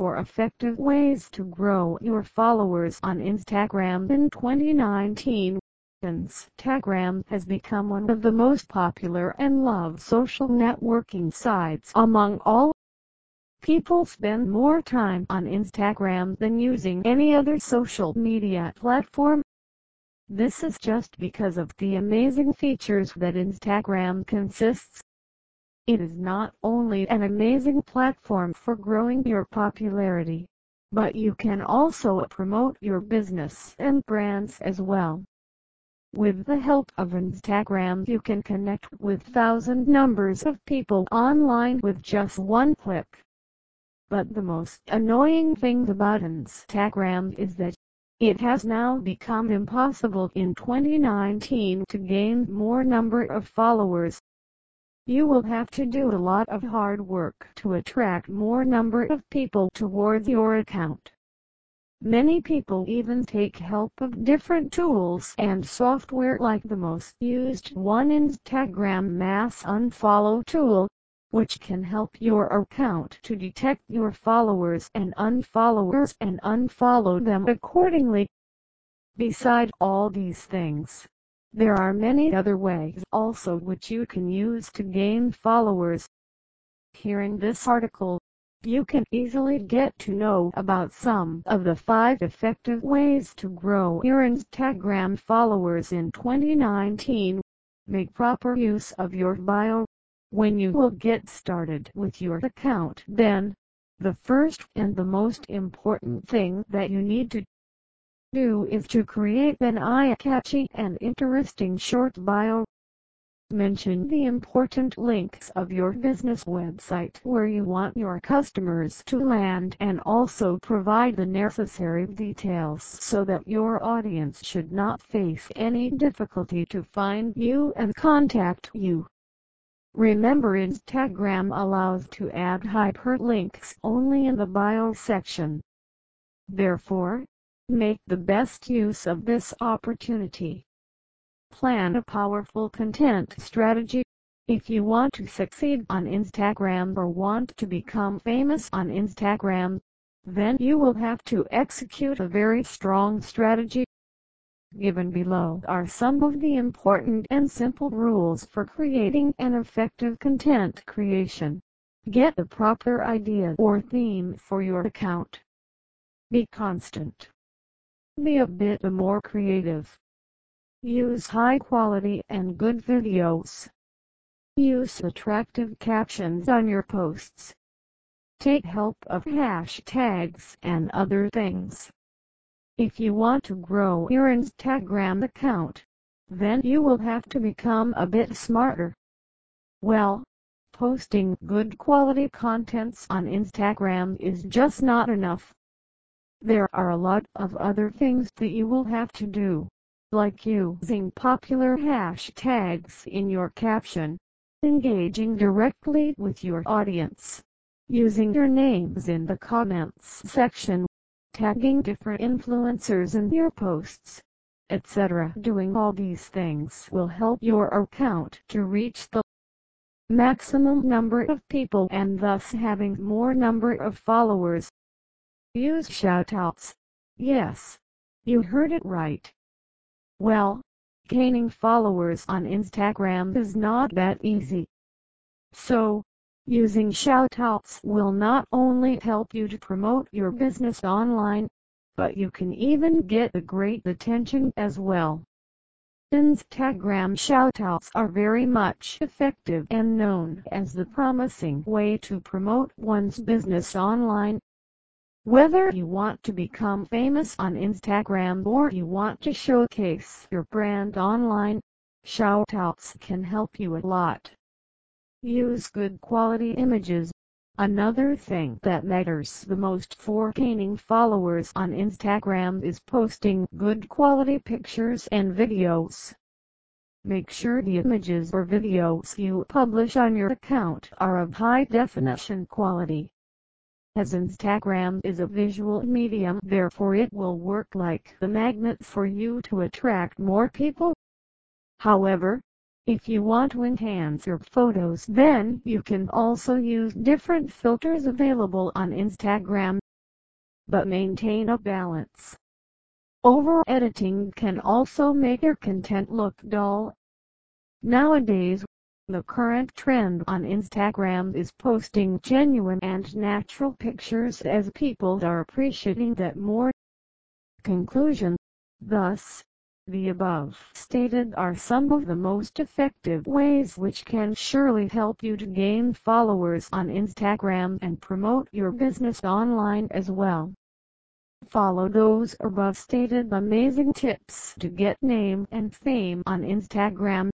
four effective ways to grow your followers on Instagram in 2019. Instagram has become one of the most popular and loved social networking sites among all. People spend more time on Instagram than using any other social media platform. This is just because of the amazing features that Instagram consists it is not only an amazing platform for growing your popularity, but you can also promote your business and brands as well. With the help of Instagram you can connect with thousand numbers of people online with just one click. But the most annoying thing about Instagram is that it has now become impossible in 2019 to gain more number of followers you will have to do a lot of hard work to attract more number of people towards your account. Many people even take help of different tools and software like the most used one Instagram mass unfollow tool, which can help your account to detect your followers and unfollowers and unfollow them accordingly. Beside all these things, there are many other ways also which you can use to gain followers. Here in this article, you can easily get to know about some of the 5 effective ways to grow your Instagram followers in 2019. Make proper use of your bio. When you will get started with your account then, the first and the most important thing that you need to do is to create an eye-catching and interesting short bio. Mention the important links of your business website where you want your customers to land and also provide the necessary details so that your audience should not face any difficulty to find you and contact you. Remember Instagram allows to add hyperlinks only in the bio section. Therefore, Make the best use of this opportunity. Plan a powerful content strategy. If you want to succeed on Instagram or want to become famous on Instagram, then you will have to execute a very strong strategy. Given below are some of the important and simple rules for creating an effective content creation. Get a proper idea or theme for your account. Be constant. Be a bit more creative. Use high quality and good videos. Use attractive captions on your posts. Take help of hashtags and other things. If you want to grow your Instagram account, then you will have to become a bit smarter. Well, posting good quality contents on Instagram is just not enough. There are a lot of other things that you will have to do, like using popular hashtags in your caption, engaging directly with your audience, using your names in the comments section, tagging different influencers in your posts, etc. Doing all these things will help your account to reach the maximum number of people and thus having more number of followers. Use shoutouts. Yes, you heard it right. Well, gaining followers on Instagram is not that easy. So, using shoutouts will not only help you to promote your business online, but you can even get a great attention as well. Instagram shoutouts are very much effective and known as the promising way to promote one's business online. Whether you want to become famous on Instagram or you want to showcase your brand online, shoutouts can help you a lot. Use good quality images. Another thing that matters the most for gaining followers on Instagram is posting good quality pictures and videos. Make sure the images or videos you publish on your account are of high definition quality. As Instagram is a visual medium therefore it will work like the magnet for you to attract more people. However, if you want to enhance your photos then you can also use different filters available on Instagram. but maintain a balance. Over-editing can also make your content look dull. Nowadays, the current trend on Instagram is posting genuine and natural pictures as people are appreciating that more. Conclusion Thus, the above stated are some of the most effective ways which can surely help you to gain followers on Instagram and promote your business online as well. Follow those above stated amazing tips to get name and fame on Instagram.